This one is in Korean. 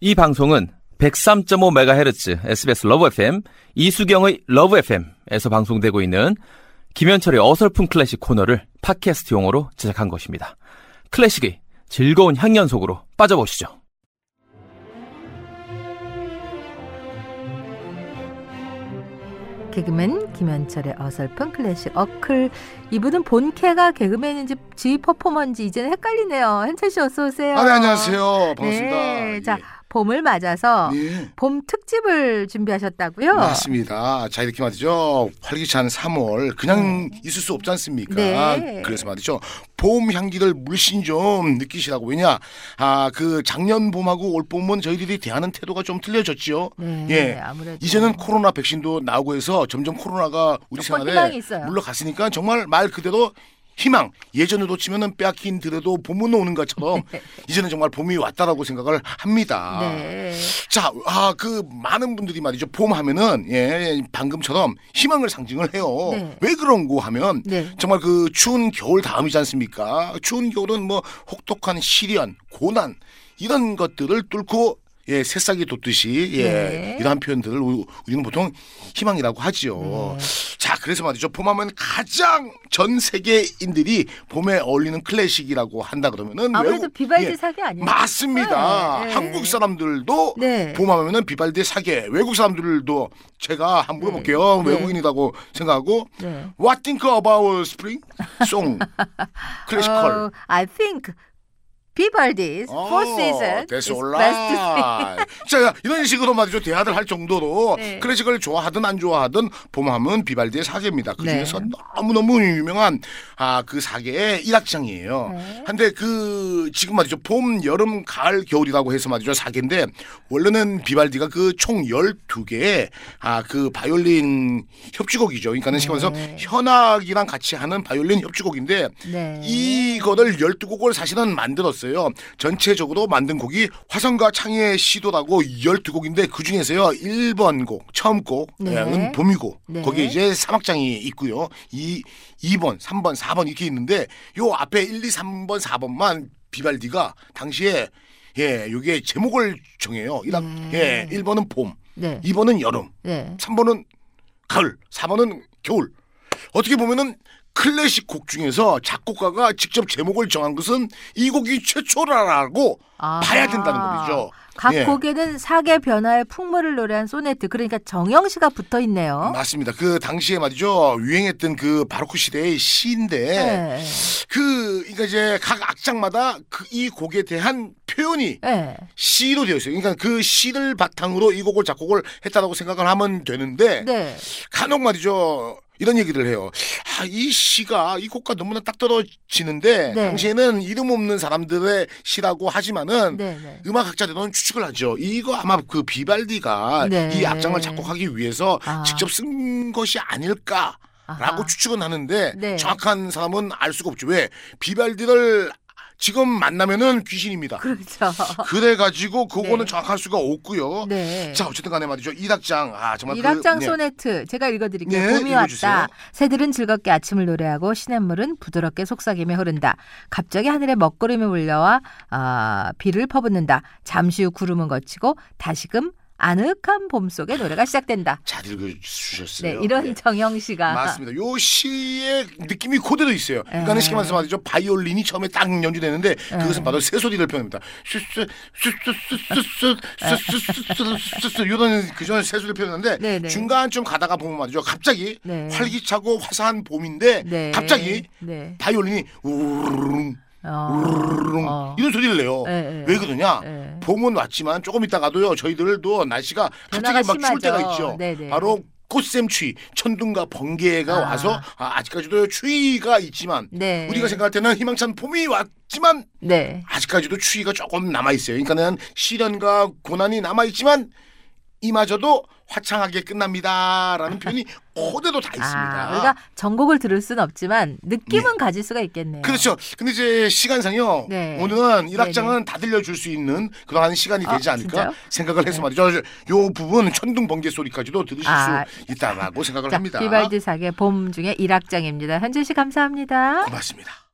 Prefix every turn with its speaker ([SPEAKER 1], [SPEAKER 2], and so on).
[SPEAKER 1] 이 방송은 103.5MHz SBS 러브 FM 이수경의 러브 FM에서 방송되고 있는 김현철의 어설픈 클래식 코너를 팟캐스트용으로 제작한 것입니다. 클래식의 즐거운 향연 속으로 빠져보시죠.
[SPEAKER 2] 개그맨 김현철의 어설픈 클래식 어클 이분은 본캐가 개그맨인지 지 퍼포먼지 이제는 헷갈리네요. 현철 씨 어서 오세요.
[SPEAKER 3] 아, 네, 안녕하세요. 반갑습니다.
[SPEAKER 2] 네, 자
[SPEAKER 3] 예.
[SPEAKER 2] 봄을 맞아서
[SPEAKER 3] 예.
[SPEAKER 2] 봄 특집을 준비하셨다고요?
[SPEAKER 3] 맞습니다. 자, 이렇게 말이죠. 활기찬 3월 그냥 있을 수 없지 않습니까?
[SPEAKER 2] 네.
[SPEAKER 3] 그래서 말이죠. 봄 향기를 물씬 좀 느끼시라고. 왜냐? 아, 그 작년 봄하고 올 봄은 저희들이 대하는 태도가 좀 틀려졌지요.
[SPEAKER 2] 네,
[SPEAKER 3] 예.
[SPEAKER 2] 아무래도
[SPEAKER 3] 이제는 코로나 백신도 나오고 해서 점점 코로나가 우리 생활에. 물러갔으니까 정말 말 그대로 희망 예전으로 치면은 빼앗긴 들에도 봄은 오는 것처럼 이제는 정말 봄이 왔다라고 생각을 합니다.
[SPEAKER 2] 네.
[SPEAKER 3] 자, 아, 그 많은 분들이 말이죠. 봄 하면은 예, 방금처럼 희망을 상징을 해요.
[SPEAKER 2] 네.
[SPEAKER 3] 왜 그런고 하면
[SPEAKER 2] 네.
[SPEAKER 3] 정말 그 추운 겨울 다음이지 않습니까? 추운 겨울은 뭐 혹독한 시련, 고난 이런 것들을 뚫고 예, 새싹이 돋듯이 예,
[SPEAKER 2] 네.
[SPEAKER 3] 이러한 표현들을 우- 우리는 보통 희망이라고 하지요.
[SPEAKER 2] 네.
[SPEAKER 3] 자, 그래서 말이죠. 봄하면 가장 전 세계인들이 봄에 어울리는 클래식이라고 한다 그러면은
[SPEAKER 2] 아무래도
[SPEAKER 3] 외국-
[SPEAKER 2] 비발디
[SPEAKER 3] 예,
[SPEAKER 2] 사기 아니에요?
[SPEAKER 3] 맞습니다.
[SPEAKER 2] 네, 네.
[SPEAKER 3] 한국 사람들도
[SPEAKER 2] 네.
[SPEAKER 3] 봄하면은 비발디 사계 외국 사람들도 제가 한번 물어볼게요.
[SPEAKER 2] 네.
[SPEAKER 3] 외국인이라고 생각하고
[SPEAKER 2] 네.
[SPEAKER 3] What think about spring song? 클래시컬.
[SPEAKER 2] 어, I think Vivaldi's Four Seasons is best.
[SPEAKER 3] 자, 이런 식으로 말이죠. 대화를 할 정도로
[SPEAKER 2] 네.
[SPEAKER 3] 클래식을 좋아하든 안 좋아하든 봄하면 비발디의 사계입니다. 그
[SPEAKER 2] 네.
[SPEAKER 3] 중에서 너무너무 유명한 아, 그 사계의 일악장이에요.
[SPEAKER 2] 네.
[SPEAKER 3] 한데 그 지금 말이죠. 봄, 여름, 가을, 겨울이라고 해서 말이죠. 사계인데 원래는 비발디가 그 총 12개의 아, 그 바이올린 협주곡이죠. 그러니까는 말해서
[SPEAKER 2] 네.
[SPEAKER 3] 현악이랑 같이 하는 바이올린 협주곡인데
[SPEAKER 2] 네.
[SPEAKER 3] 이거를 12곡을 사실은 만들었어요. 전체적으로 만든 곡이 화성과 창의의 시도라고 12곡인데 그 중에서요. 1번 곡, 처음 곡은
[SPEAKER 2] 네.
[SPEAKER 3] 봄이고
[SPEAKER 2] 네.
[SPEAKER 3] 거기에 이제 사막장이 있고요. 이 2번, 3번, 4번 이렇게 있는데 요 앞에 1, 2, 3번, 4번만 비발디가 당시에 예, 요게 제목을 정해요.
[SPEAKER 2] 네.
[SPEAKER 3] 예, 1번은 봄,
[SPEAKER 2] 네.
[SPEAKER 3] 2번은 여름,
[SPEAKER 2] 네.
[SPEAKER 3] 3번은 가을, 4번은 겨울. 어떻게 보면은 클래식 곡 중에서 작곡가가 직접 제목을 정한 것은 이 곡이 최초라고
[SPEAKER 2] 아.
[SPEAKER 3] 봐야 된다는 거죠.
[SPEAKER 2] 각
[SPEAKER 3] 예.
[SPEAKER 2] 곡에는 사계 변화의 풍물을 노래한 소네트 그러니까 정영 씨가 붙어 있네요.
[SPEAKER 3] 맞습니다. 그 당시에 말이죠 유행했던 그 바로크 시대의 시인데
[SPEAKER 2] 네.
[SPEAKER 3] 그 그러니까 이제 각 악장마다 그 이 곡에 대한 표현이
[SPEAKER 2] 네.
[SPEAKER 3] 시로 되어 있어요. 그러니까 그 시를 바탕으로 이 곡을 작곡을 했다라고 생각을 하면 되는데
[SPEAKER 2] 네.
[SPEAKER 3] 간혹 말이죠. 이런 얘기를 해요. 아, 이 시가 이 곡과 너무나 딱 떨어지는데
[SPEAKER 2] 네.
[SPEAKER 3] 당시에는 이름 없는 사람들의 시라고 하지만은
[SPEAKER 2] 네. 네.
[SPEAKER 3] 음악학자들은 추측을 하죠. 이거 아마 그 비발디가
[SPEAKER 2] 네.
[SPEAKER 3] 이 악장을 작곡하기 위해서
[SPEAKER 2] 아.
[SPEAKER 3] 직접 쓴 것이 아닐까 라고
[SPEAKER 2] 아하.
[SPEAKER 3] 추측은 하는데
[SPEAKER 2] 네.
[SPEAKER 3] 정확한 사람은 알 수가 없죠. 왜 비발디를 지금 만나면은 귀신입니다.
[SPEAKER 2] 그렇죠.
[SPEAKER 3] 그래가지고 그거는
[SPEAKER 2] 네.
[SPEAKER 3] 정확할 수가 없고요.
[SPEAKER 2] 네.
[SPEAKER 3] 자 어쨌든 간에 말이죠. 일악장 아 정말
[SPEAKER 2] 일악장
[SPEAKER 3] 그, 네.
[SPEAKER 2] 소네트 제가 읽어드릴게요.
[SPEAKER 3] 네,
[SPEAKER 2] 봄이
[SPEAKER 3] 읽어주세요.
[SPEAKER 2] 왔다. 새들은 즐겁게 아침을 노래하고 시냇물은 부드럽게 속삭이며 흐른다. 갑자기 하늘에 먹구름이 몰려와 아, 비를 퍼붓는다. 잠시 후 구름은 걷히고 다시금 아늑한 봄 속의 노래가 시작된다.
[SPEAKER 3] 잘 읽어주셨어요.
[SPEAKER 2] 네, 이런
[SPEAKER 3] 네.
[SPEAKER 2] 정영 씨가
[SPEAKER 3] 맞습니다. 요 시의 느낌이 그대로 있어요.
[SPEAKER 2] 네.
[SPEAKER 3] 그러니까 쉽게 말해서 말이죠. 바이올린이 처음에 딱 연주되는데
[SPEAKER 2] 네.
[SPEAKER 3] 그것은 바로 새소리를 표현합니다. 슈스스스스스 이런 그전 새소리를 표현하는데
[SPEAKER 2] 네, 네.
[SPEAKER 3] 중간쯤 가다가 보면 말이죠. 갑자기
[SPEAKER 2] 네.
[SPEAKER 3] 활기차고 화사한 봄인데
[SPEAKER 2] 네.
[SPEAKER 3] 갑자기
[SPEAKER 2] 네.
[SPEAKER 3] 바이올린이 우르릉
[SPEAKER 2] 어.
[SPEAKER 3] 우르릉
[SPEAKER 2] 어.
[SPEAKER 3] 이런 소리를 내요.
[SPEAKER 2] 네, 네.
[SPEAKER 3] 왜 그러냐?
[SPEAKER 2] 네.
[SPEAKER 3] 봄은 왔지만 조금 있다가도요. 저희들도 날씨가
[SPEAKER 2] 변화가
[SPEAKER 3] 갑자기 막 추울
[SPEAKER 2] 심하죠.
[SPEAKER 3] 때가 있죠.
[SPEAKER 2] 네네.
[SPEAKER 3] 바로 꽃샘추위, 천둥과 번개가
[SPEAKER 2] 아.
[SPEAKER 3] 와서 아, 직까지도 추위가 있지만
[SPEAKER 2] 네.
[SPEAKER 3] 우리가 생각할 때는 희망찬 봄이 왔지만
[SPEAKER 2] 네.
[SPEAKER 3] 아직까지도 추위가 조금 남아 있어요. 그러니까는 시련과 고난이 남아 있지만 이마저도 화창하게 끝납니다라는 표현이 그대로 다 있습니다.
[SPEAKER 2] 아, 우리가 전곡을 들을 수는 없지만 느낌은 가질 수가 있겠네요.
[SPEAKER 3] 그렇죠. 근데 이제 시간상요.
[SPEAKER 2] 네.
[SPEAKER 3] 오늘은 일악장은 다 들려줄 수 있는 그러한 시간이
[SPEAKER 2] 아,
[SPEAKER 3] 되지 않을까
[SPEAKER 2] 진짜요?
[SPEAKER 3] 생각을 해서 말이죠. 요 부분 천둥 번개 소리까지도 들으실
[SPEAKER 2] 아,
[SPEAKER 3] 수 있다라고 생각을
[SPEAKER 2] 자,
[SPEAKER 3] 합니다.
[SPEAKER 2] 비발디 사계 봄 중에 일악장입니다. 현진 씨 감사합니다.
[SPEAKER 3] 고맙습니다.